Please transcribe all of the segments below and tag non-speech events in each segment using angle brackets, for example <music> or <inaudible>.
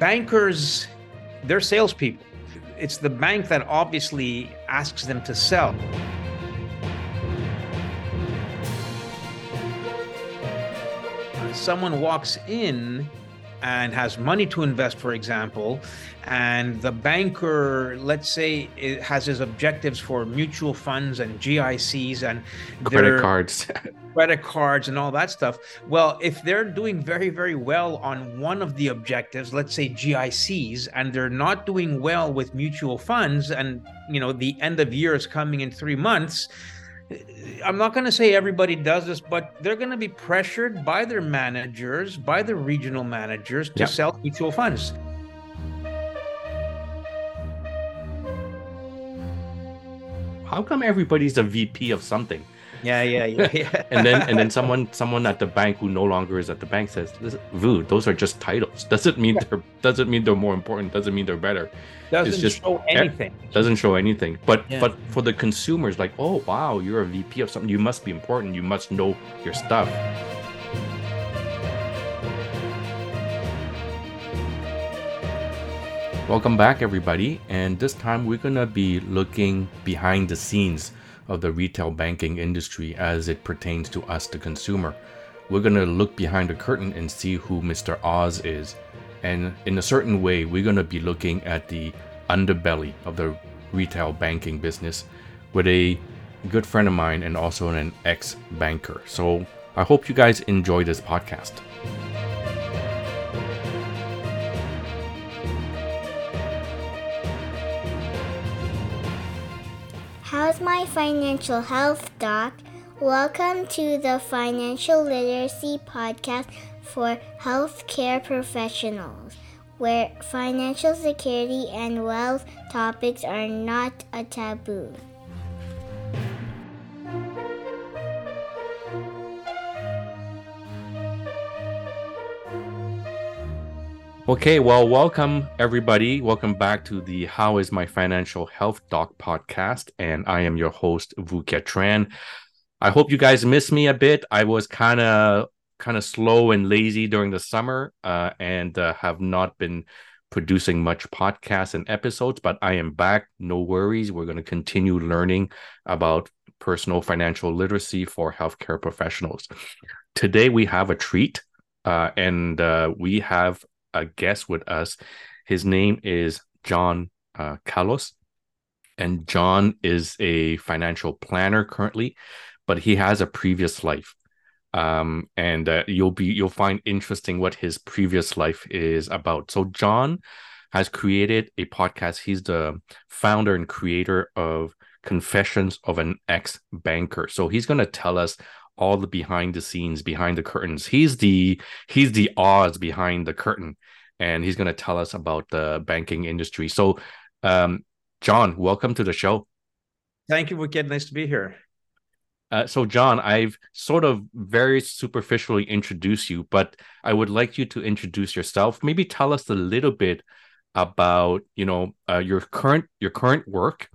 bankers, they're salespeople. It's the bank that obviously asks them to sell. Someone walks in and has money to invest, for example, and the banker, let's say, has his objectives for mutual funds and GICs and credit cards, <laughs> credit cards, and all that stuff. Well, if they're doing very, very well on one of the objectives, let's say GICs, and they're not doing well with mutual funds, and you know the end of year is coming in three months I'm not going to say everybody does this, but they're going to be pressured by their managers, by the regional managers to yep. sell mutual funds. How come everybody's a VP of something? Yeah, yeah, yeah. yeah. <laughs> and then and then someone someone at the bank who no longer is at the bank says, "Vu, those are just titles. Doesn't mean they're doesn't mean they're more important. Doesn't mean they're better. Doesn't it's just, show eh, anything. Doesn't show anything. But yeah. but for the consumers, like, oh wow, you're a VP of something. You must be important. You must know your stuff. Welcome back, everybody. And this time we're gonna be looking behind the scenes of the retail banking industry as it pertains to us, the consumer. We're going to look behind the curtain and see who Mr. Oz is. And in a certain way, we're going to be looking at the underbelly of the retail banking business with a good friend of mine and also an ex banker. So I hope you guys enjoy this podcast. How's my financial health, Doc? Welcome to the Financial Literacy Podcast for healthcare professionals, where financial security and wealth topics are not a taboo. Okay, well, welcome everybody. Welcome back to the How is My Financial Health Doc podcast. And I am your host, Vu Tran. I hope you guys miss me a bit. I was kind of kind of slow and lazy during the summer uh, and uh, have not been producing much podcasts and episodes, but I am back. No worries. We're going to continue learning about personal financial literacy for healthcare professionals. Today, we have a treat. Uh, and uh, we have a guest with us. His name is John uh, Kalos, and John is a financial planner currently, but he has a previous life. Um, and uh, you'll be you'll find interesting what his previous life is about. So John has created a podcast. He's the founder and creator of Confessions of an Ex Banker. So he's going to tell us all the behind the scenes, behind the curtains. He's the he's the Oz behind the curtain, and he's going to tell us about the banking industry. So, um, John, welcome to the show. Thank you, Wicked. Nice to be here. Uh, so, John, I've sort of very superficially introduced you, but I would like you to introduce yourself. Maybe tell us a little bit about you know uh, your current your current work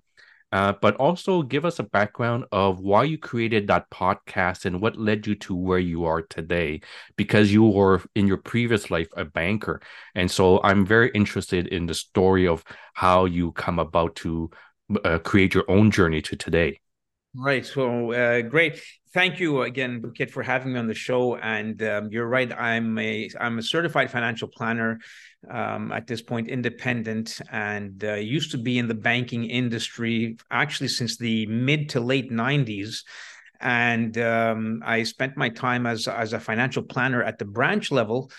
uh, but also give us a background of why you created that podcast and what led you to where you are today because you were in your previous life a banker and so i'm very interested in the story of how you come about to uh, create your own journey to today Right. So uh, great. Thank you again, Bukit, for having me on the show. And um, you're right. I'm a I'm a certified financial planner. Um, at this point, independent, and uh, used to be in the banking industry actually since the mid to late '90s. And um, I spent my time as as a financial planner at the branch level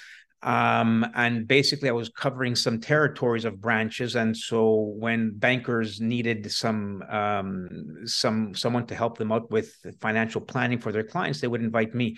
um, and basically, I was covering some territories of branches, and so when bankers needed some um, some someone to help them out with financial planning for their clients, they would invite me.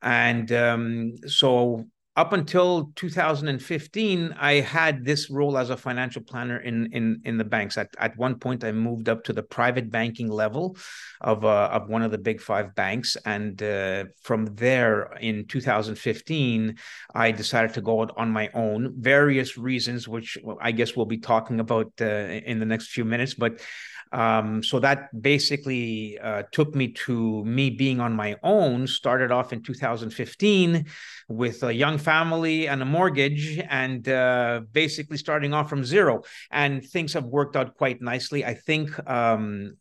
And um, so up until 2015 i had this role as a financial planner in in in the banks. At, at one point i moved up to the private banking level of uh, of one of the big five banks. And uh, from there in 2015 i decided to go out on my own. Various reasons which i guess we'll be talking about uh, in the next few minutes. But Um, so that basically uh, took me to me being on my own. Started off in 2015 with a young family and a mortgage, and uh, basically starting off from zero. And things have worked out quite nicely. I think um,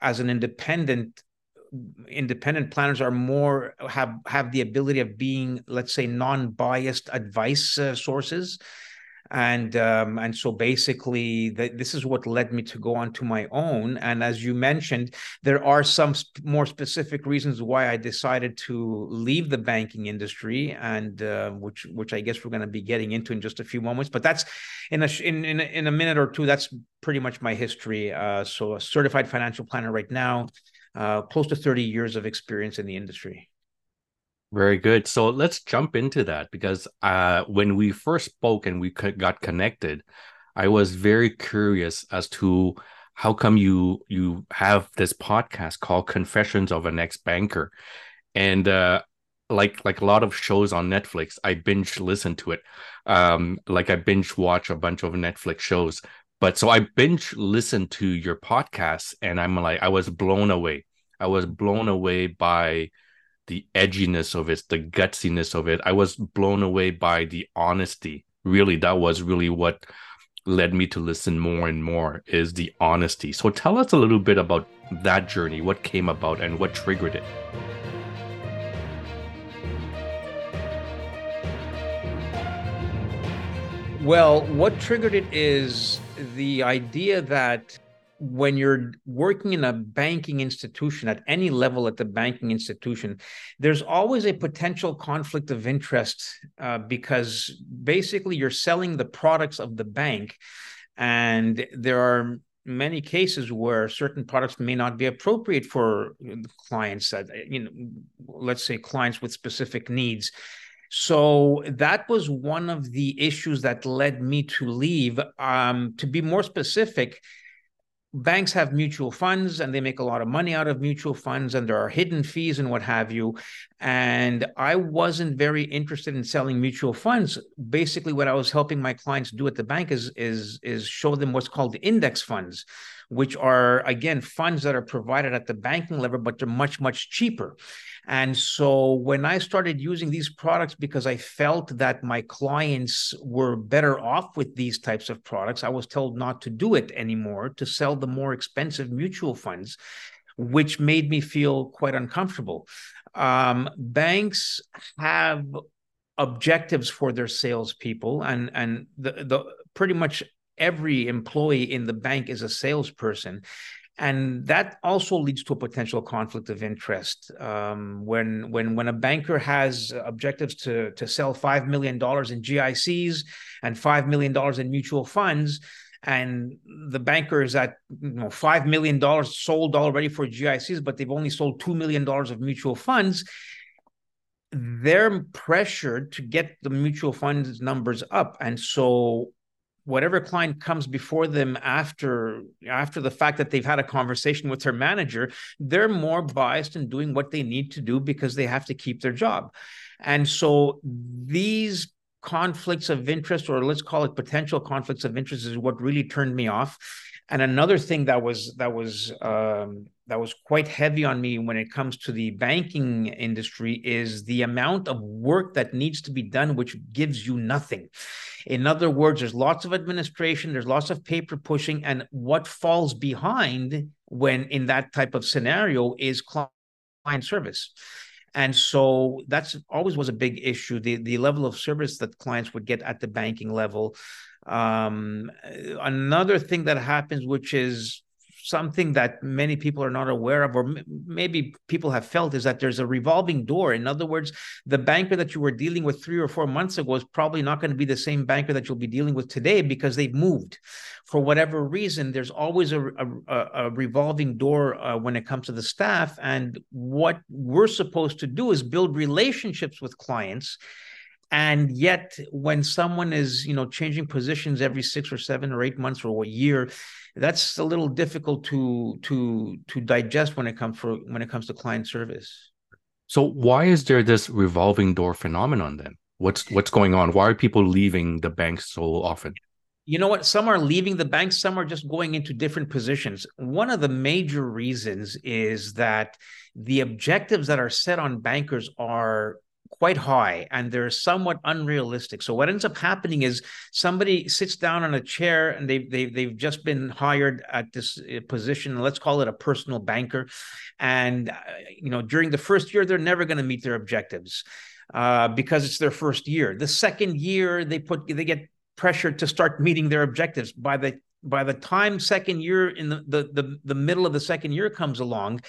as an independent independent planners are more have have the ability of being let's say non-biased advice uh, sources and um, and so basically this is what led me to go on to my own. And as you mentioned there are some sp- more specific reasons why i decided to leave the banking industry and uh, which which i guess we're going to be getting into in just a few moments. But that's in a in in in a minute or two that's pretty much my history. Uh, so a certified financial planner right now uh, close to 30 years of experience in the industry very good. So let's jump into that because uh, when we first spoke and we got connected, I was very curious as to how come you you have this podcast called Confessions of an Ex Banker, and uh, like like a lot of shows on Netflix, I binge listen to it. Um, like I binge watch a bunch of Netflix shows, but so I binge listen to your podcast, and I'm like I was blown away. I was blown away by the edginess of it, the gutsiness of it. I was blown away by the honesty. Really, that was really what led me to listen more and more is the honesty. So tell us a little bit about that journey, what came about and what triggered it. Well, what triggered it is the idea that when you're working in a banking institution at any level at the banking institution, there's always a potential conflict of interest uh, because basically you're selling the products of the bank, and there are many cases where certain products may not be appropriate for clients that you know let's say clients with specific needs. So that was one of the issues that led me to leave. Um, to be more specific banks have mutual funds and they make a lot of money out of mutual funds and there are hidden fees and what have you. And i wasn't very interested in selling mutual funds. Basically what i was helping my clients do at the bank is is is show them what's called index funds which are again funds that are provided at the banking level but they're much much cheaper and so when I started using these products because I felt that my clients were better off with these types of products, I was told not to do it anymore, to sell the more expensive mutual funds, which made me feel quite uncomfortable. Um, banks have objectives for their salespeople, and and the, the pretty much every employee in the bank is a salesperson and that also leads to a potential conflict of interest um, when when when a banker has objectives to to sell five million dollars in GICs and five million dollars in mutual funds, and the banker is at you know five million dollars sold already for GICs, but they've only sold two million dollars of mutual funds. They're pressured to get the mutual funds numbers up, and so whatever client comes before them after after the fact that they've had a conversation with their manager they're more biased in doing what they need to do because they have to keep their job and so these conflicts of interest or let's call it potential conflicts of interest is what really turned me off and another thing that was that was um, that was quite heavy on me when it comes to the banking industry is the amount of work that needs to be done, which gives you nothing. In other words, there's lots of administration, there's lots of paper pushing, and what falls behind when in that type of scenario is client service. And so that's always was a big issue. The the level of service that clients would get at the banking level. Um, another thing that happens, which is something that many people are not aware of, or m- maybe people have felt, is that there's a revolving door. In other words, the banker that you were dealing with three or four months ago is probably not going to be the same banker that you'll be dealing with today because they've moved. For whatever reason, there's always a, a, a revolving door uh, when it comes to the staff. And what we're supposed to do is build relationships with clients and yet when someone is you know changing positions every six or seven or eight months or a year that's a little difficult to to to digest when it comes for when it comes to client service so why is there this revolving door phenomenon then what's what's going on why are people leaving the banks so often you know what? Some are leaving the bank, some are just going into different positions. One of the major reasons is that the objectives that are set on bankers are quite high and they're somewhat unrealistic. So what ends up happening is somebody sits down on a chair and they've they've, they've just been hired at this uh, position. Let's call it a personal banker, and uh, you know during the first year they're never going to meet their objectives uh, because it's their first year. The second year they put they get pressured to start meeting their objectives by the by the time second year in the, the the the middle of the second year comes along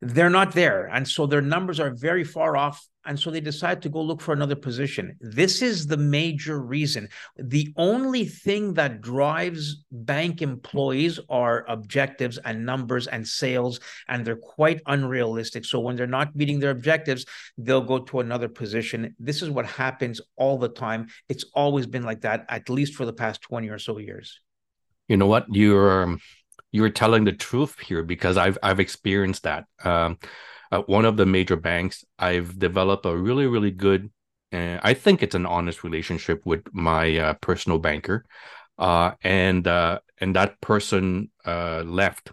they're not there and so their numbers are very far off and so they decide to go look for another position. This is the major reason. The only thing that drives bank employees are objectives and numbers and sales, and they're quite unrealistic. So when they're not meeting their objectives, they'll go to another position. This is what happens all the time. It's always been like that, at least for the past 20 or so years. You know what? You're you're telling the truth here because I've I've experienced that. Um, at one of the major banks, I've developed a really, really good, uh, I think it's an honest relationship with my uh, personal banker. Uh, and uh, and that person uh, left,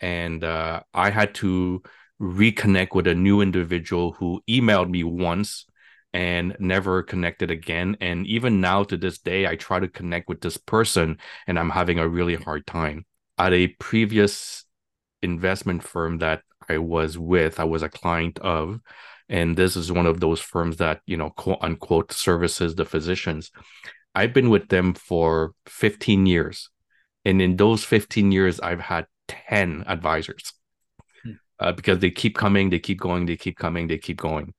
and uh, I had to reconnect with a new individual who emailed me once and never connected again. And even now to this day, I try to connect with this person, and I'm having a really hard time. At a previous investment firm that I was with, I was a client of, and this is one of those firms that, you know, quote unquote services the physicians. I've been with them for 15 years. And in those 15 years, I've had 10 advisors hmm. uh, because they keep coming, they keep going, they keep coming, they keep going.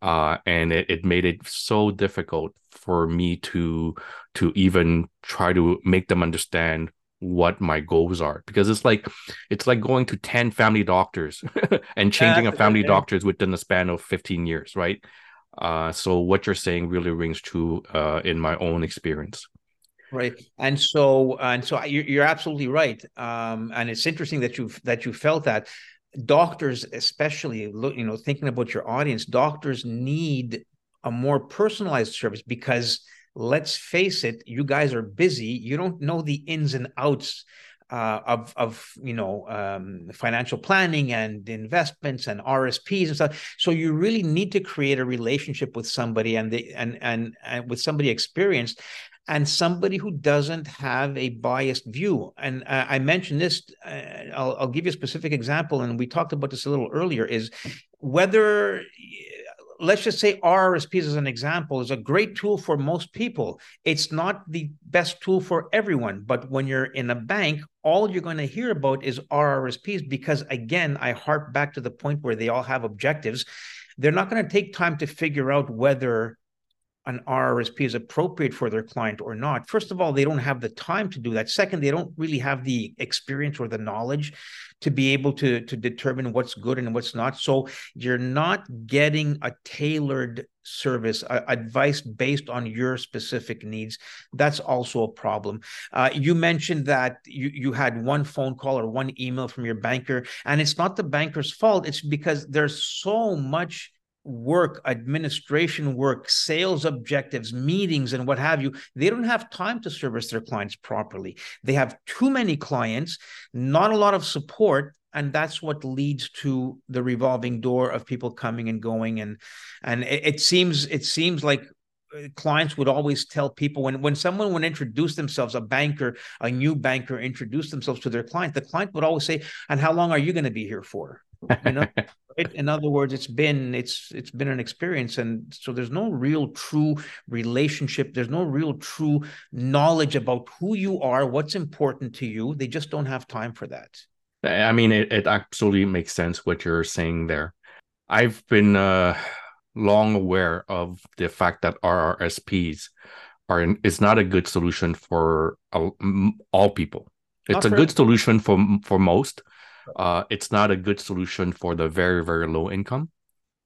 Uh, and it, it made it so difficult for me to to even try to make them understand what my goals are because it's like it's like going to 10 family doctors <laughs> and changing a family doctors within the span of 15 years right? Uh so what you're saying really rings true uh in my own experience. Right and so and so you're, you're absolutely right um and it's interesting that you've that you felt that. Doctors especially look you know thinking about your audience doctors need a more personalized service because let's face it, you guys are busy. You don't know the ins and outs uh, of of you know um, financial planning and investments and RSPs and stuff. So you really need to create a relationship with somebody and the and and, and with somebody experienced and somebody who doesn't have a biased view. And uh, I mentioned this. Uh, I'll, I'll give you a specific example, and we talked about this a little earlier. Is whether let's just say RRSPs as an example is a great tool for most people. It's not the best tool for everyone, but when you're in a bank, all you're going to hear about is RRSPs because again, I harp back to the point where they all have objectives. They're not going to take time to figure out whether an RRSP is appropriate for their client or not. First of all, they don't have the time to do that. Second, they don't really have the experience or the knowledge to be able to, to determine what's good and what's not. So you're not getting a tailored service, advice based on your specific needs. That's also a problem. Uh, you mentioned that you, you had one phone call or one email from your banker, and it's not the banker's fault. It's because there's so much work, administration work, sales objectives, meetings, and what have you, they don't have time to service their clients properly. They have too many clients, not a lot of support. And that's what leads to the revolving door of people coming and going. And and it, it seems it seems like uh, clients would always tell people when when someone would introduce themselves a banker a new banker introduce themselves to their client the client would always say and how long are you going to be here for you know <laughs> in other words it's been it's it's been an experience and so there's no real true relationship there's no real true knowledge about who you are what's important to you. They just don't have time for that. I mean it, it absolutely makes sense what you're saying there. I've been uh long aware of the fact that rrsps are is not a good solution for all people. It's not a good solution for for most uh, it's not a good solution for the very very low income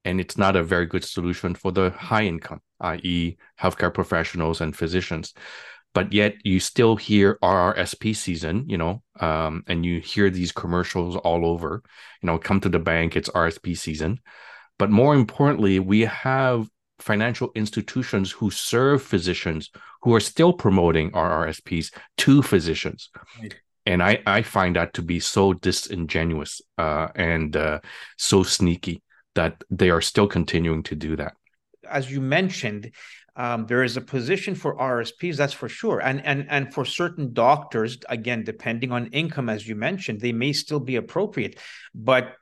and it's not a very good solution for the high income i.e healthcare professionals and physicians but yet you still hear RRSP season, you know, um, and you hear these commercials all over, you know, come to the bank, it's RSP season. But more importantly, we have financial institutions who serve physicians who are still promoting RRSPs to physicians. Right. And I, I find that to be so disingenuous uh, and uh, so sneaky that they are still continuing to do that. As you mentioned, um, there is a position for RSPs, that's for sure, and and and for certain doctors, again, depending on income, as you mentioned, they may still be appropriate, but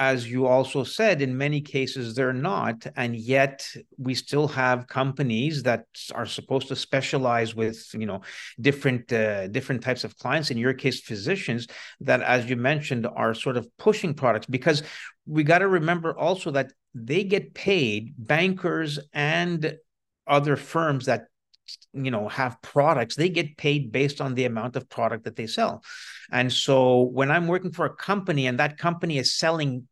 as you also said, in many cases they're not, and yet we still have companies that are supposed to specialize with you know different uh, different types of clients. In your case, physicians that, as you mentioned, are sort of pushing products because we got to remember also that they get paid bankers and other firms that you know have products they get paid based on the amount of product that they sell and so when i'm working for a company and that company is selling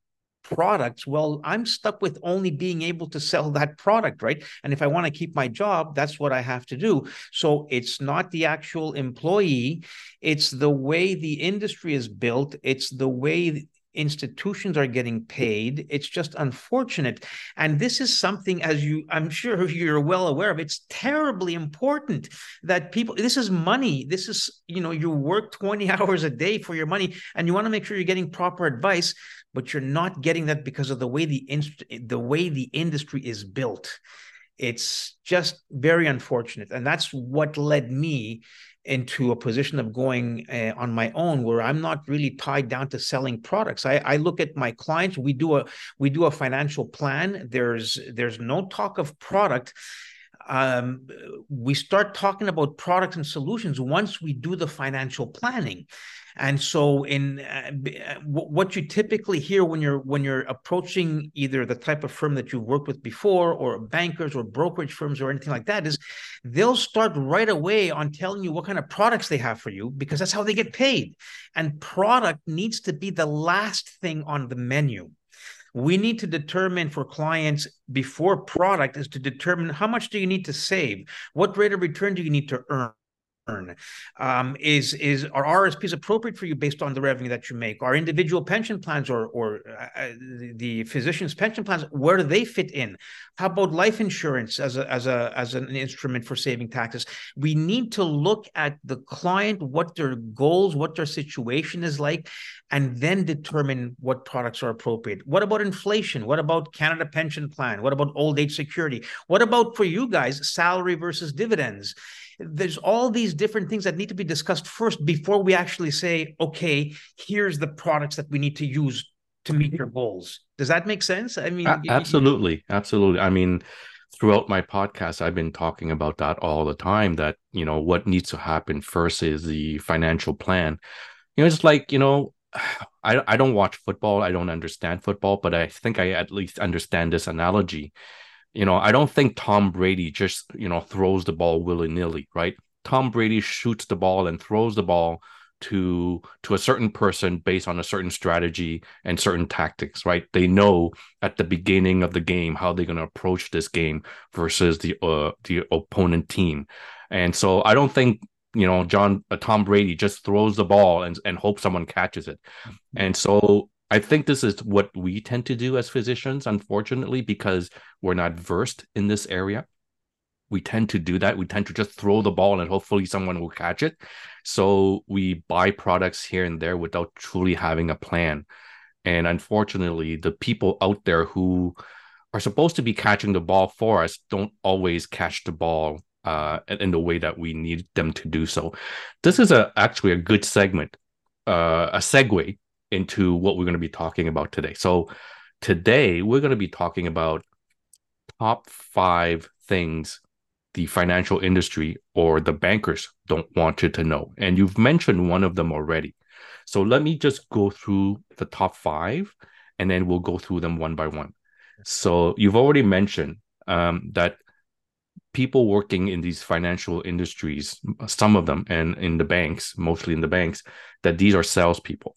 products well i'm stuck with only being able to sell that product right and if i want to keep my job that's what i have to do so it's not the actual employee it's the way the industry is built it's the way institutions are getting paid. It's just unfortunate. And this is something, as you, I'm sure you're well aware of, it's terribly important that people, this is money. This is, you know, you work 20 <laughs> hours a day for your money and you want to make sure you're getting proper advice, but you're not getting that because of the way the, the way the industry is built. It's just very unfortunate. And that's what led me into a position of going uh, on my own where i'm not really tied down to selling products I, I look at my clients we do a we do a financial plan there's there's no talk of product um, we start talking about products and solutions once we do the financial planning and so, in uh, uh what you typically hear when you're when you're approaching either the type of firm that you've worked with before, or bankers or brokerage firms or anything like that, is they'll start right away on telling you what kind of products they have for you because that's how they get paid. And product needs to be the last thing on the menu. We need to determine for clients before product is to determine how much do you need to save? What rate of return do you need to earn um, is is are RSPs appropriate for you based on the revenue that you make? Are individual pension plans or or uh, uh the physician's pension plans where do they fit in? How about life insurance as a as a as an instrument for saving taxes? We need to look at the client, what their goals, what their situation is like, and then determine what products are appropriate. What about inflation? What about Canada Pension Plan? What about old age security? What about for you guys salary versus dividends? There's all these different things that need to be discussed first before we actually say, okay, here's the products that we need to use to meet your goals. Does that make sense? I mean, A- absolutely, absolutely. I mean, throughout my podcast, I've been talking about that all the time. That you know what needs to happen first is the financial plan. You know, it's like you know, <sighs> I I don't watch football. I don't understand football, but I think I at least understand this analogy you know, I don't think Tom Brady just, you know, throws the ball willy-nilly, right? Tom Brady shoots the ball and throws the ball to to a certain person based on a certain strategy and certain tactics right they know at the beginning of the game how they're going to approach this game versus the uh, the opponent team and so i don't think you know john uh, tom brady just throws the ball and and hopes someone catches it mm-hmm. and so I think this is what we tend to do as physicians, unfortunately, because we're not versed in this area. We tend to do that. We tend to just throw the ball and hopefully someone will catch it. So we buy products here and there without truly having a plan. And unfortunately, the people out there who are supposed to be catching the ball for us don't always catch the ball uh, in the way that we need them to do so. This is a actually a good segment, uh, a segue into what we're going to be talking about today. So, today we're going to be talking about top five things the financial industry or the bankers don't want you to know. And you've mentioned one of them already. So, let me just go through the top five and then we'll go through them one by one. So, you've already mentioned um, that people working in these financial industries, some of them, and in the banks, mostly in the banks, that these are salespeople.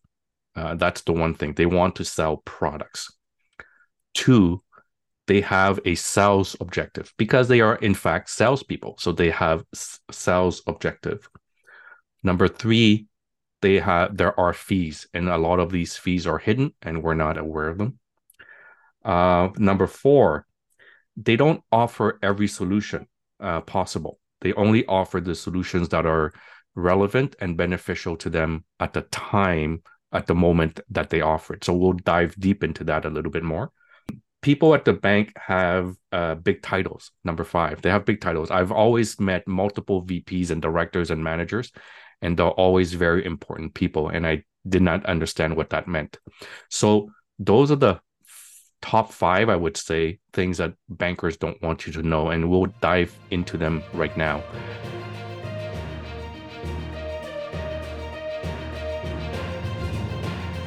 Uh, that's the one thing they want to sell products. Two, they have a sales objective because they are in fact salespeople, so they have sales objective. Number three, they have there are fees, and a lot of these fees are hidden, and we're not aware of them. Uh, number four, they don't offer every solution uh, possible. They only offer the solutions that are relevant and beneficial to them at the time, at the moment that they offer it. So we'll dive deep into that a little bit more. People at the bank have uh, big titles. Number five, they have big titles. I've always met multiple VPs and directors and managers, and they're always very important people. And I did not understand what that meant. So those are the top five, I would say, things that bankers don't want you to know, and we'll dive into them right now.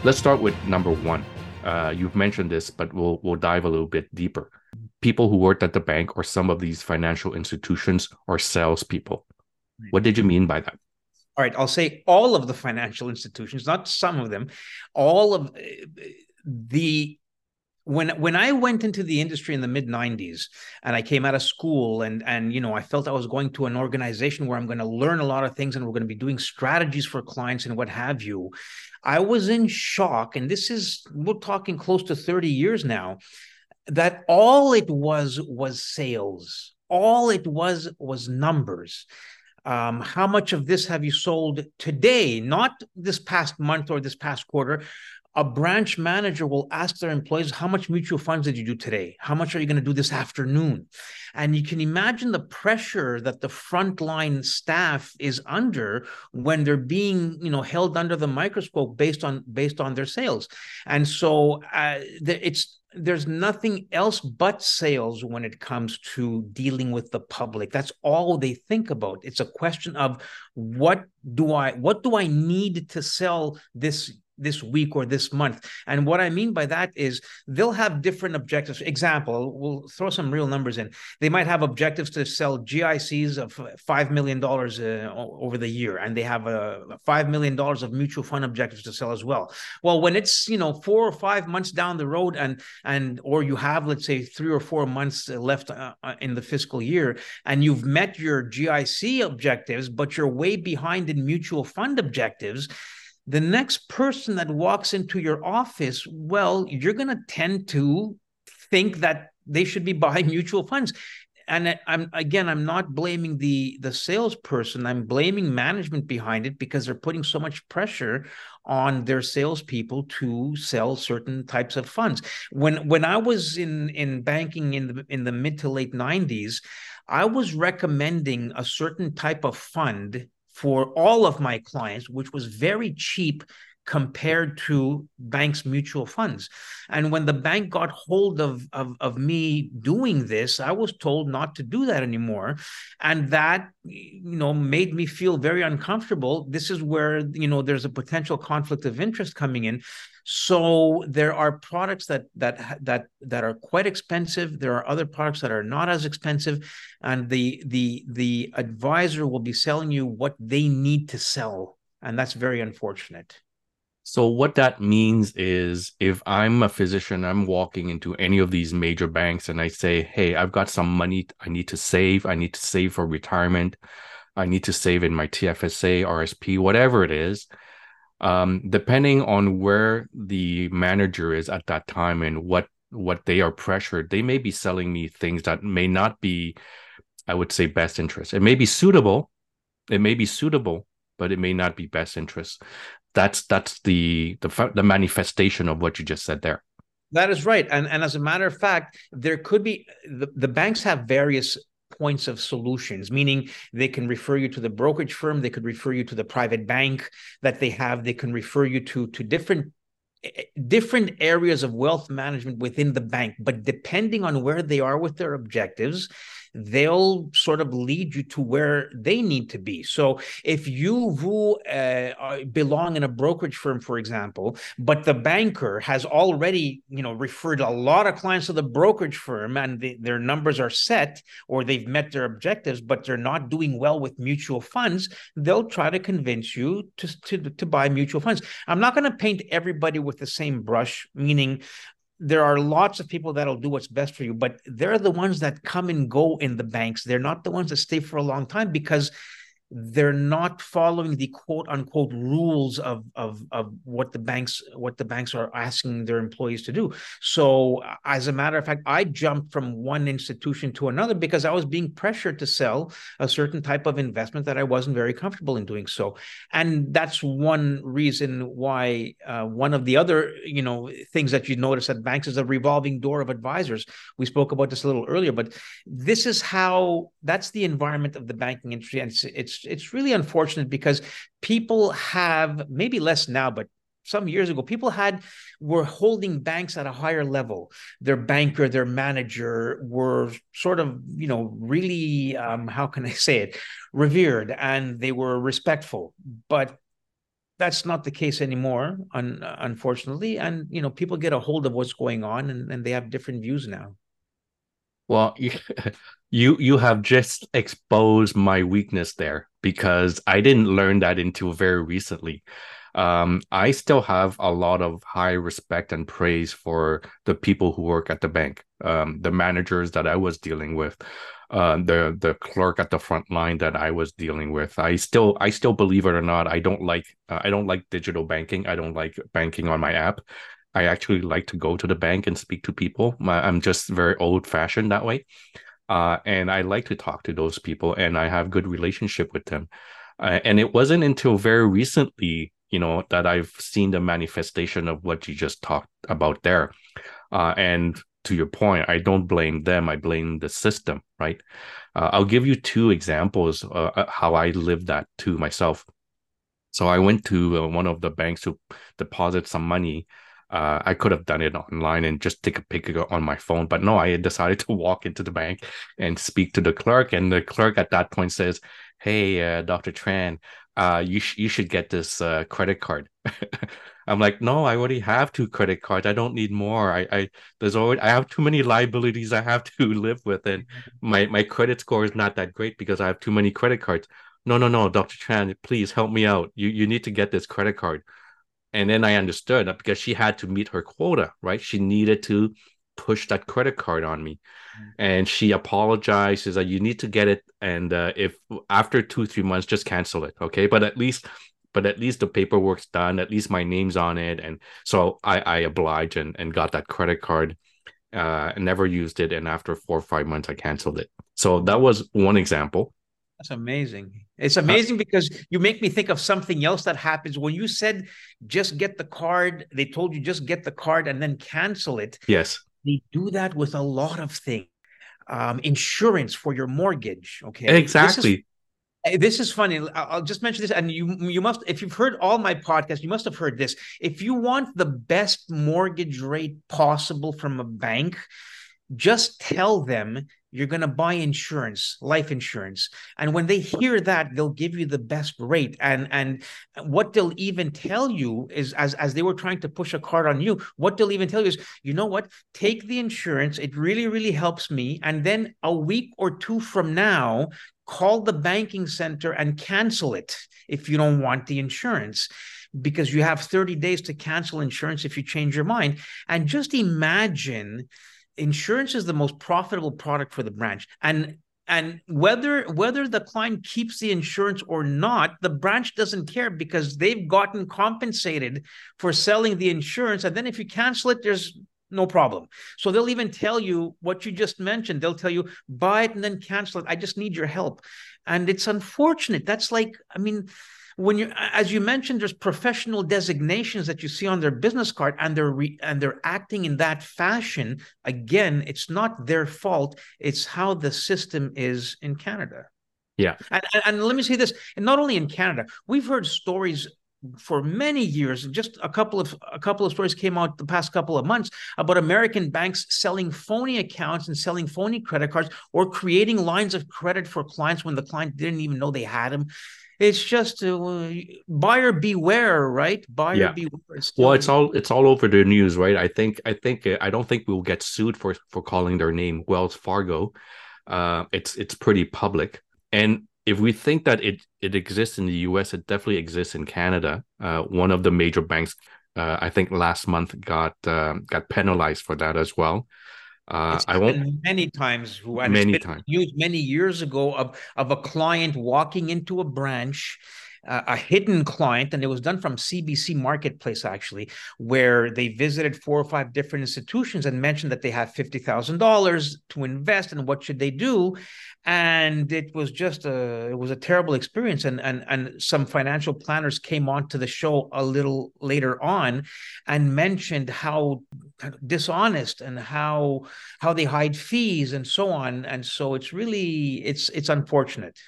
Let's start with number one. Uh, you've mentioned this, but we'll we'll dive a little bit deeper. People who worked at the bank or some of these financial institutions are salespeople. What did you mean by that? All right, I'll say all of the financial institutions, not some of them, all of the when when I went into the industry in the mid 90s and I came out of school and and you know I felt I was going to an organization where I'm going to learn a lot of things and we're going to be doing strategies for clients and what have you I was in shock and this is we're talking close to 30 years now that all it was was sales. All it was was numbers. Um, how much of this have you sold today? Not this past month or this past quarter a branch manager will ask their employees, How much mutual funds did you do today? How much are you going to do this afternoon? And you can imagine the pressure that the frontline staff is under when they're being, you know, held under the microscope based on based on their sales. And so uh, it's there's nothing else but sales when it comes to dealing with the public that's all they think about it's a question of what do i what do i need to sell this this week or this month. And what I mean by that is they'll have different objectives. Example, we'll throw some real numbers in. They might have objectives to sell GICs of $5 million uh, over the year, and they have a uh, $5 million of mutual fund objectives to sell as well. Well, when it's, you know, four or five months down the road and, and, or you have, let's say three or four months left uh, uh in the fiscal year and you've met your GIC objectives, but you're way behind in mutual fund objectives, the next person that walks into your office, well, you're going to tend to think that they should be <laughs> buying mutual funds. And I'm again, I'm not blaming the the salesperson. I'm blaming management behind it because they're putting so much pressure on their salespeople to sell certain types of funds. When when I was in in banking in the in the mid to late 90s, I was recommending a certain type of fund for all of my clients, which was very cheap compared to banks mutual funds. And when the bank got hold of, of of me doing this i was told not to do that anymore. And that you know made me feel very uncomfortable. This is where you know there's a potential conflict of interest coming in. So there are products that that that that are quite expensive. There are other products that are not as expensive, and the the the advisor will be selling you what they need to sell, and that's very unfortunate. So what that means is if I'm a physician, I'm walking into any of these major banks and I say, "Hey, I've got some money I need to save. I need to save for retirement. I need to save in my TFSA, RSP, whatever it is." um, depending on where the manager is at that time and what what they are pressured, they may be selling me things that may not be, I would say, best interest. It may be suitable, it may be suitable, but it may not be best interest. That's that's the the the manifestation of what you just said there. That is right, and and as a matter of fact, there could be the, the banks have various points of solutions, meaning they can refer you to the brokerage firm, they could refer you to the private bank that they have, they can refer you to to different eh, eh, different areas of wealth management within the bank but depending on where they are with their objectives they'll sort of lead you to where they need to be. So if you uh, belong in a brokerage firm, for example, but the banker has already, you know, referred a lot of clients to the brokerage firm and the, their numbers are set or they've met their objectives, but they're not doing well with mutual funds, they'll try to convince you to, to, to buy mutual funds. I'm not going to paint everybody with the same brush, meaning there are lots of people that'll do what's best for you, but they're the ones that come and go in the banks. They're not the ones that stay for a long time because they're not following the quote unquote rules of of of what the banks what the banks are asking their employees to do. So as a matter of fact i jumped from one institution to another because i was being pressured to sell a certain type of investment that i wasn't very comfortable in doing so. And that's one reason why uh, one of the other you know things that you notice at banks is a revolving door of advisors. We spoke about this a little earlier but this is how that's the environment of the banking industry and it's, it's it's really unfortunate because people have maybe less now, but some years ago people had were holding banks at a higher level. Their banker their manager were sort of you know really um, how can i <laughs> say it? Revered and they were respectful. But that's not the case anymore un- unfortunately. And you know people get a hold of what's going on and, and they have different views now. Well <laughs> you you have just exposed my weakness there because I didn't learn that until very recently. Um, I still have a lot of high respect and praise for the people who work at the bank, um, the managers that I was dealing with, uh, the the clerk at the front line that I was dealing with. I still I still believe it or not, I don't like uh, I don't like digital banking. I don't like banking on my app. I actually like to go to the bank and speak to people. I'm just very old fashioned that way uh, and I like to talk to those people, and I have good relationship with them. Uh, and it wasn't until very recently, you know, that I've seen the manifestation of what you just talked about there. Uh, and to your point, I don't blame them; I blame the system. Right? Uh, I'll give you two examples uh, uh, how I lived that to myself. So I went to one of the banks to deposit some money uh, I could have done it online and just take a picture on my phone, but no, I decided <laughs> to walk into the bank and speak to the clerk. And the clerk at that point says, "Hey, uh, Dr. Tran, uh, you sh- you should get this uh, credit card." <laughs> I'm like, "No, I already have two credit cards. I don't need more. I, I there's already I have too many liabilities I have <laughs> to live with, and mm-hmm. my my credit score is not that great because I have too many credit cards." No, no, no, Dr. Tran, please help me out. You you need to get this credit card and then I understood that because she had to meet her quota, right? She needed to push that credit card on me. Mm-hmm. And she apologized, says that you need to get it. And uh, if after two, three months, just cancel it. Okay. But at least but at least the paperwork's done. At least my name's on it. And so I, I obliged and, and got that credit card. Uh, never used it. And after four or five months, I canceled it. So that was one example. That's amazing. It's amazing because you make me think of something else that happens when you said just get the card. They told you just get the card and then cancel it. Yes. They do that with a lot of things. Um, insurance for your mortgage. Okay. Exactly. This is, this is funny. I'll just mention this, and you you must if you've heard all my podcasts, you must have heard this. If you want the best mortgage rate possible from a bank, just tell them you're going to buy insurance life insurance. And when they hear that they'll give you the best rate. And and what they'll even tell you is as as they were trying to push a card on you what they'll even tell you is you know what? Take the insurance. It really really helps me. And then a week or two from now call the banking center and cancel it if you don't want the insurance. Because you have 30 days to cancel insurance if you change your mind. And just imagine insurance is the most profitable product for the branch. And and whether whether the client keeps the insurance or not the branch doesn't care because they've gotten compensated for selling the insurance. And then if you cancel it there's no problem. So they'll even tell you what you just mentioned. They'll tell you buy it and then cancel it. I just need your help. And it's unfortunate. That's like i mean when you as you mentioned there's professional designations that you see on their business card and they're re, and they're acting in that fashion again it's not their fault. It's how the system is in canada. Yeah. And, and, let me say this and not only in canada we've heard stories for many years just a couple of a couple of stories came out the past couple of months about american banks selling phony accounts and selling phony credit cards or creating lines of credit for clients when the client didn't even know they had them it's just uh, buyer beware, right? Buyer yeah. beware. Well, it's all it's all over the news, right? I think I think uh, I don't think we'll get sued for for calling their name Wells Fargo. Uh, it's it's pretty public, and if we think that it it exists in the U.S., it definitely exists in Canada. Uh, one of the major banks, uh, I think last month got uh, got penalized for that as well. Uh, I won't many times. Many times used many years ago of of a client walking into a branch uh, a hidden client, and it was done from CBC Marketplace actually, where they visited four or five different institutions and mentioned that they have fifty thousand dollars to invest, and what should they do? And it was just a it was a terrible experience, and and and some financial planners came onto the show a little later on, and mentioned how dishonest and how how they hide fees and so on, and so it's really it's it's unfortunate.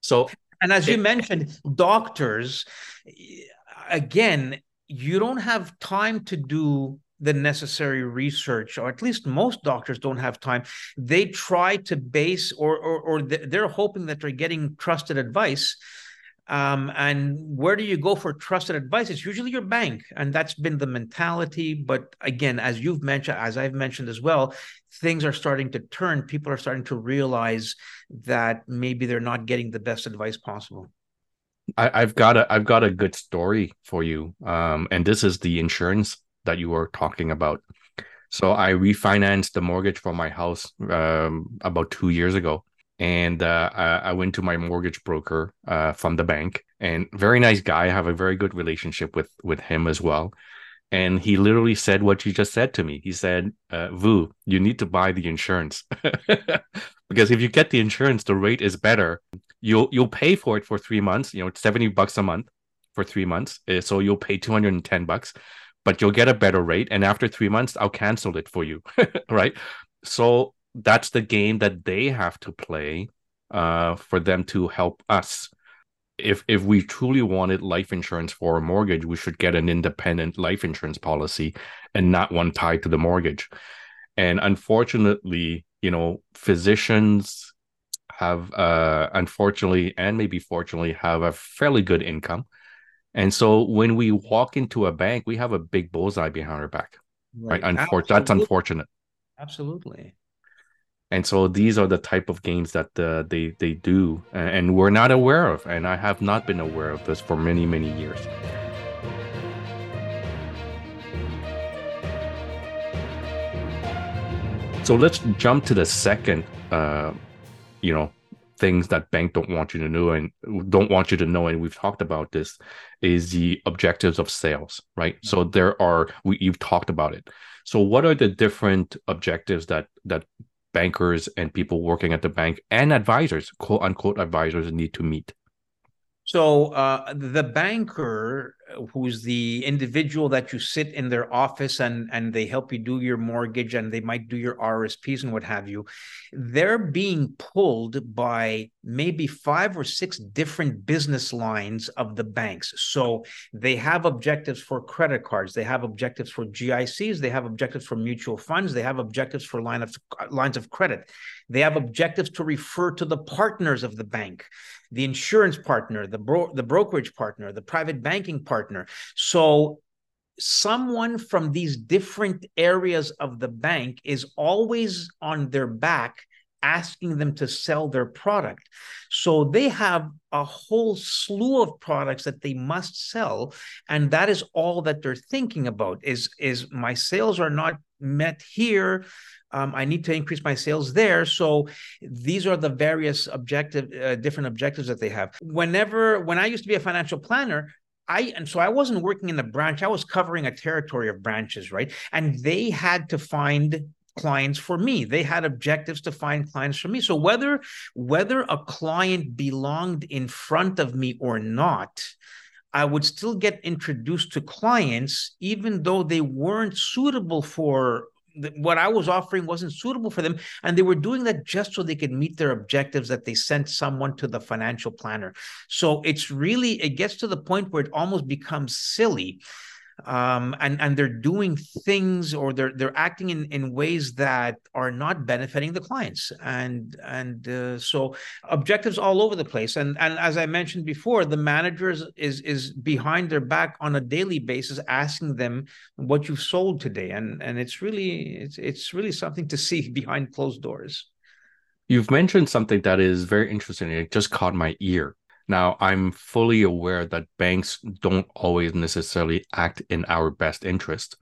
So and as you mentioned, doctors, again, you don't have time to do the necessary research, or at least most doctors don't have time. They try to base, or or, or they're hoping that they're getting trusted advice um, and where do you go for trusted advice? It's usually your bank, and that's been the mentality. But again, as you've mentioned, as I've mentioned as well, things are starting to turn. People are starting to realize that maybe they're not getting the best advice possible. I, have got a I've got a good story for you, um, and this is the insurance that you were talking about. So I refinanced the mortgage for my house um, about two years ago, and uh, I went to my mortgage broker uh, from the bank, and very nice guy. I have a very good relationship with with him as well. And he literally said what you just said to me. He said, uh, "Vu, you need to buy the insurance <laughs> because if you get the insurance, the rate is better. You'll you'll pay for it for three months. You know, it's seventy bucks a month for three months. Uh, so you'll pay two hundred and ten bucks." But you'll get a better rate, and after three months, I'll cancel it for you, <laughs> right? So that's the game that they have to play uh, for them to help us. If if we truly wanted life insurance for a mortgage, we should get an independent life insurance policy and not one tied to the mortgage. And unfortunately, you know, physicians have uh, unfortunately and maybe fortunately have a fairly good income. And so when we walk into a bank, we have a big bullseye behind our back. Right. right? Unfor- that's unfortunate. Absolutely and so these are the type of games that uh, they they do and we're not aware of and i have not been aware of this for many many years so let's jump to the second uh, you know things that bank don't want you to know and don't want you to know and we've talked about this is the objectives of sales right? So there are we, you've talked about it. So what are the different objectives that that bankers and people working at the bank and advisors, quote unquote advisors, need to meet? So uh, the banker, who's the individual that you sit in their office and and they help you do your mortgage and they might do your RSPs and what have you, they're being pulled by maybe five or six different business lines of the banks. So they have objectives for credit cards, they have objectives for GICs, they have objectives for mutual funds, they have objectives for line of lines of credit. They have objectives to refer to the partners of the bank the insurance partner, the bro- the brokerage partner, the private banking partner. So someone from these different areas of the bank is always on their back asking them to sell their product. So they have a whole slew of products that they must sell and that is all that they're thinking about is is my sales are not met here um, I need to increase my sales there. So these are the various objective, uh, different objectives that they have. Whenever, when I used to be a financial planner, I and so I wasn't working in a branch. I was covering a territory of branches, right? And they had to find clients for me they had objectives to find clients for me so whether whether a client belonged in front of me or not I would still get introduced to clients, even though they weren't suitable for what I was offering wasn't suitable for them. And they were doing that just so they could meet their objectives that they sent someone to the financial planner. So it's really, it gets to the point where it almost becomes silly um, and and they're doing things or they're they're acting in in ways that are not benefiting the clients and and uh, so objectives all over the place and and as I mentioned before, the managers is is behind their back on a daily basis, asking them what you've sold today, and and it's really it's it's really something to see <laughs> behind closed doors. You've mentioned something that is very interesting. It just caught my ear. Now, I'm fully aware that banks don't always necessarily act in our best interest,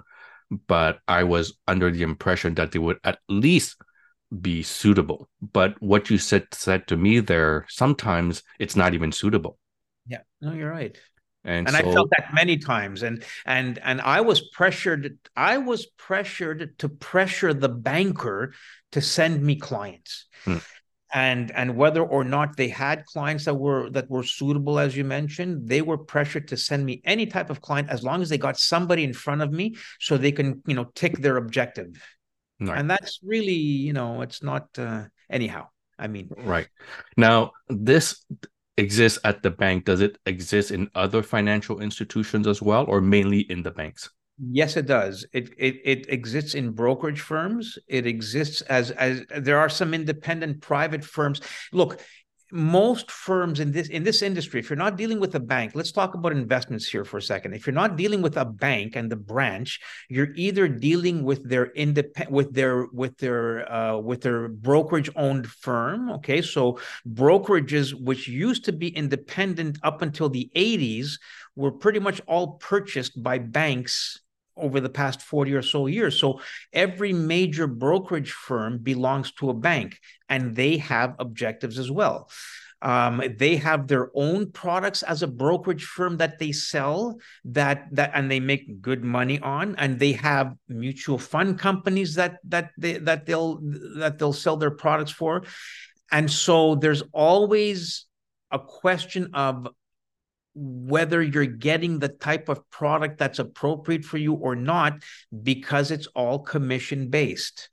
but I was under the impression that they would at least be suitable. But what you said said to me there, sometimes it's not even suitable. Yeah, no, you're right. And, and so, I felt that many times, and and and I was pressured. I was pressured to pressure the banker to send me clients. Hmm and and whether or not they had clients that were that were suitable as you mentioned they were pressured to send me any type of client as long as they got somebody in front of me so they can you know tick their objective. Right. and that's really you know it's not uh, anyhow i mean. Right. Now this exists at the bank. Does it exist in other financial institutions as well or mainly in the banks Yes, it does. It, it it exists in brokerage firms. It exists as as there are some independent private firms. Look, most firms in this in this industry if you're not dealing with a bank let's talk about investments here for a second if you're not dealing with a bank and the branch you're either dealing with their independent with their with their uh, with their brokerage owned firm okay so brokerages which used to be independent up until the 80s were pretty much all purchased by banks over the past 40 or so years. So every major brokerage firm belongs to a bank and they have objectives as well. Um, they have their own products as a brokerage firm that they sell that that and they make good money on and they have mutual fund companies that that they that they'll that they'll sell their products for and so there's always a question of whether you're getting the type of product that's appropriate for you or not because it's all commission based.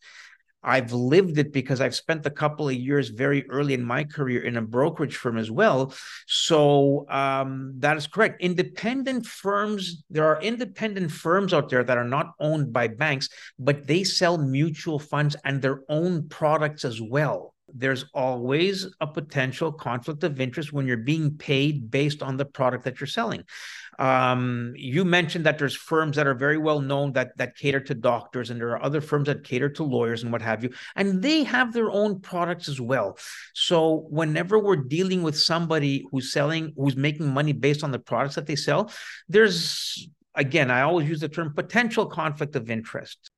I've lived it because I've spent a couple of years very early in my career in a brokerage firm as well. So um, that is correct. Independent firms, there are independent firms out there that are not owned by banks, but they sell mutual funds and their own products as well there's always a potential conflict of interest when you're being paid based on the product that you're selling. Um, you mentioned that there's firms that are very well known that that cater to doctors, and there are other firms that cater to lawyers and what have you, and they have their own products as well. So whenever we're dealing with somebody who's selling, who's making money based on the products that they sell, there's again, I always use the term potential conflict of interest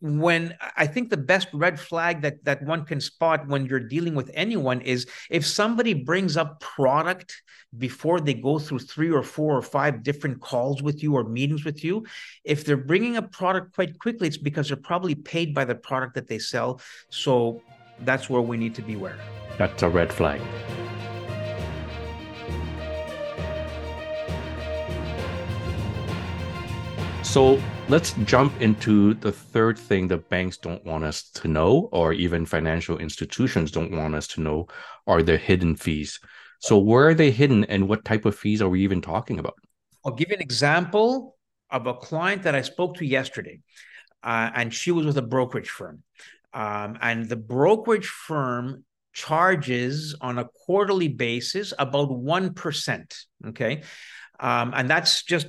when I think the best red flag that that one can spot when you're dealing with anyone is if somebody brings up product before they go through three or four or five different calls with you or meetings with you if they're bringing up product quite quickly it's because they're probably paid by the product that they sell. So that's where we need to beware that's a red flag so let's jump into the third thing the banks don't want us to know, or even financial institutions don't want us to know, are the hidden fees. So, where are they hidden and what type of fees are we even talking about? I'll give you an example of a client that I spoke to yesterday, uh, and she was with a brokerage firm. Um, and the brokerage firm charges on a quarterly basis about 1%. Okay. Um, and that's just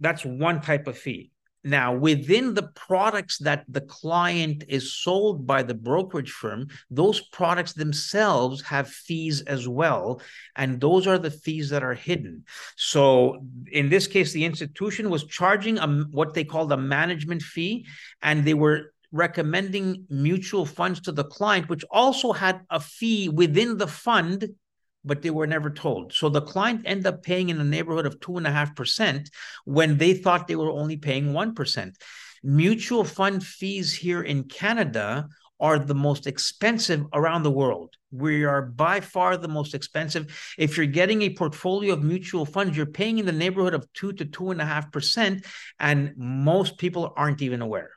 that's one type of fee. Now, within the products that the client is sold by the brokerage firm, those products themselves have fees as well. And those are the fees that are hidden. So, in this case, the institution was charging a, what they called a management fee, and they were recommending mutual funds to the client, which also had a fee within the fund but they were never told. So the client ended up paying in the neighborhood of two and a half percent when they thought they were only paying one percent. Mutual fund fees here in Canada are the most expensive around the world. We are by far the most expensive. If you're getting a portfolio of mutual funds, you're paying in the neighborhood of two to two and a half percent, and most people aren't even aware.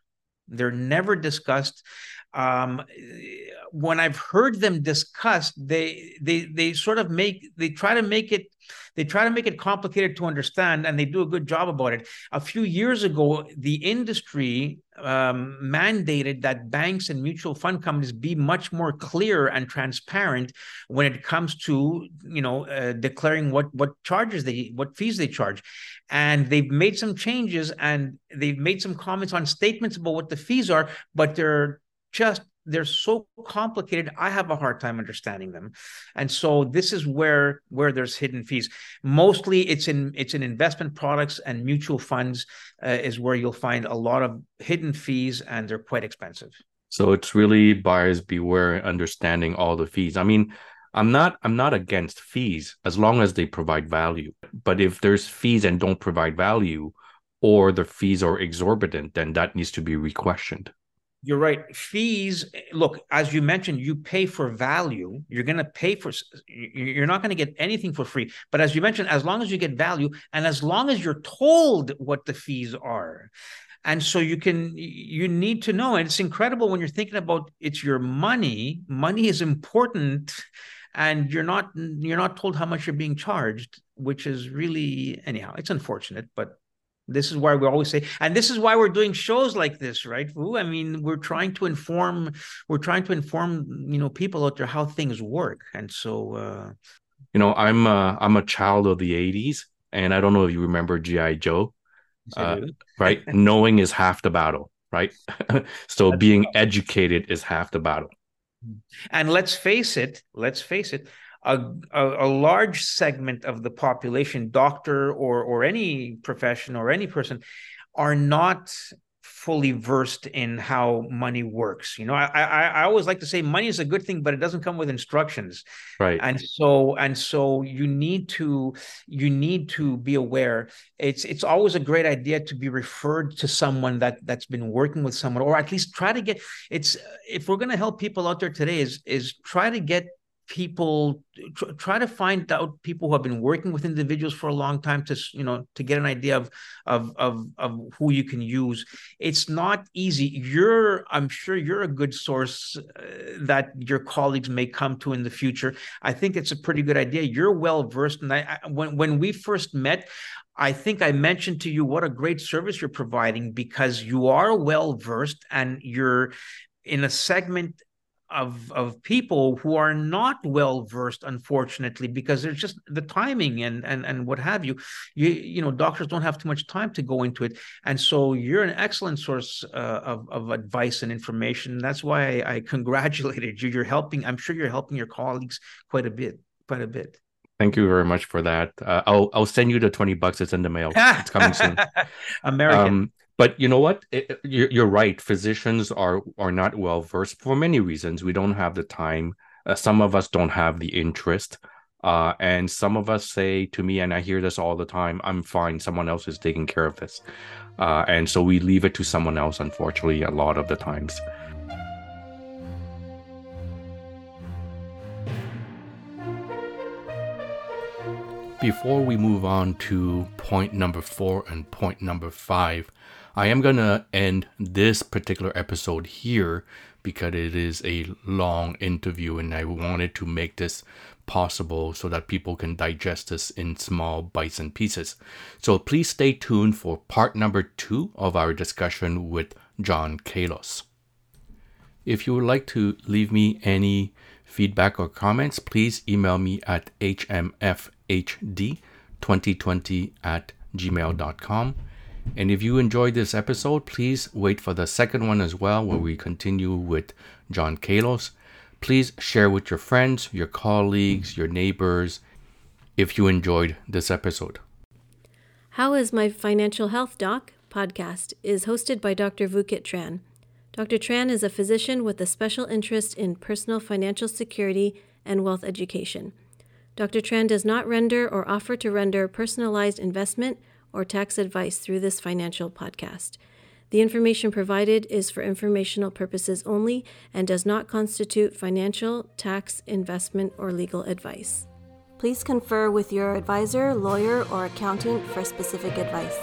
They're never discussed um, when I've heard them discussed, they they they sort of make they try to make it they try to make it complicated to understand, and they do a good job about it. A few years ago, the industry um, mandated that banks and mutual fund companies be much more clear and transparent when it comes to you know uh, declaring what what charges they what fees they charge and they've made some changes and they've made some comments on statements about what the fees are but they're just they're so complicated i have a hard time understanding them. And so this is where where there's hidden fees. Mostly it's in it's in investment products and mutual funds uh, is where you'll find a lot of hidden fees and they're quite expensive. So it's really buyers beware understanding all the fees. I mean i'm not i'm not against fees as long as they provide value. But if there's fees and don't provide value or the fees are exorbitant then that needs to be requestioned you're right. Fees, look, as you mentioned, you pay for value. You're going to pay for, you're not going to get anything for free. But as you mentioned, as long as you get value and as long as you're told what the fees are, and so you can you need to know and it's incredible when you're thinking about it's your money money is important and you're not you're not told how much you're being charged which is really anyhow it's unfortunate but this is why we always say, and this is why we're doing shows like this, right? I mean, we're trying to inform, we're trying to inform, you know, people out there how things work. And so, uh, you know, I'm uh, I'm a child of the '80s, and I don't know if you remember GI Joe, uh, right? Knowing is half the battle, right? <laughs> so That's being educated is half the battle. And let's face it, let's face it, a, a, a, large segment of the population, doctor or or any profession or any person, are not fully versed in how money works. You know, I, I I always like to say money is a good thing, but it doesn't come with instructions. Right. And so and so you need to you need to be aware. It's it's always a great idea to be referred to someone that that's been working with someone, or at least try to get. It's if we're going to help people out there today, is is try to get people try to find out people who have been working with individuals for a long time to you know to get an idea of of of, of who you can use. It's not easy. You're i'm sure you're a good source uh, that your colleagues may come to in the future. I think it's a pretty good idea. You're well versed and I, I when when we first met I think I mentioned to you what a great service you're providing because you are well versed and you're in a segment of of people who are not well versed unfortunately because there's just the timing and and and what have you you you know doctors don't have too much time to go into it and so you're an excellent source uh, of of advice and information that's why I, I congratulated you you're helping i'm sure you're helping your colleagues quite a bit quite a bit Thank you very much for that. Uh, I'll I'll send you the twenty bucks. It's in the mail. It's coming soon. <laughs> American. Um, but you know what? It, you're, you're, right. Physicians are are not well versed for many reasons. We don't have the time. Uh, some of us don't have the interest. Uh, and some of us say to me and i hear this all the time i'm fine. Someone else is taking care of this. Uh, and so we leave it to someone else unfortunately a lot of the times. Before we move on to point number four and point number five I am going to end this particular episode here because it is a long interview and I wanted to make this possible so that people can digest this in small bites and pieces. So please stay tuned for part number two of our discussion with John Kalos. If you would like to leave me any feedback or comments, please email me at hmfhd2020 at gmail.com. And if you enjoyed this episode, please wait for the second one as well, where we continue with John Kalos. Please share with your friends, your colleagues, your neighbors if you enjoyed this episode. How is My Financial Health Doc podcast is hosted by Dr. Vukit Tran. Dr. Tran is a physician with a special interest in personal financial security and wealth education. Dr. Tran does not render or offer to render personalized investment or tax advice through this financial podcast. The information provided is for informational purposes only and does not constitute financial, tax, investment, or legal advice. Please confer with your advisor, lawyer, or accountant for specific advice.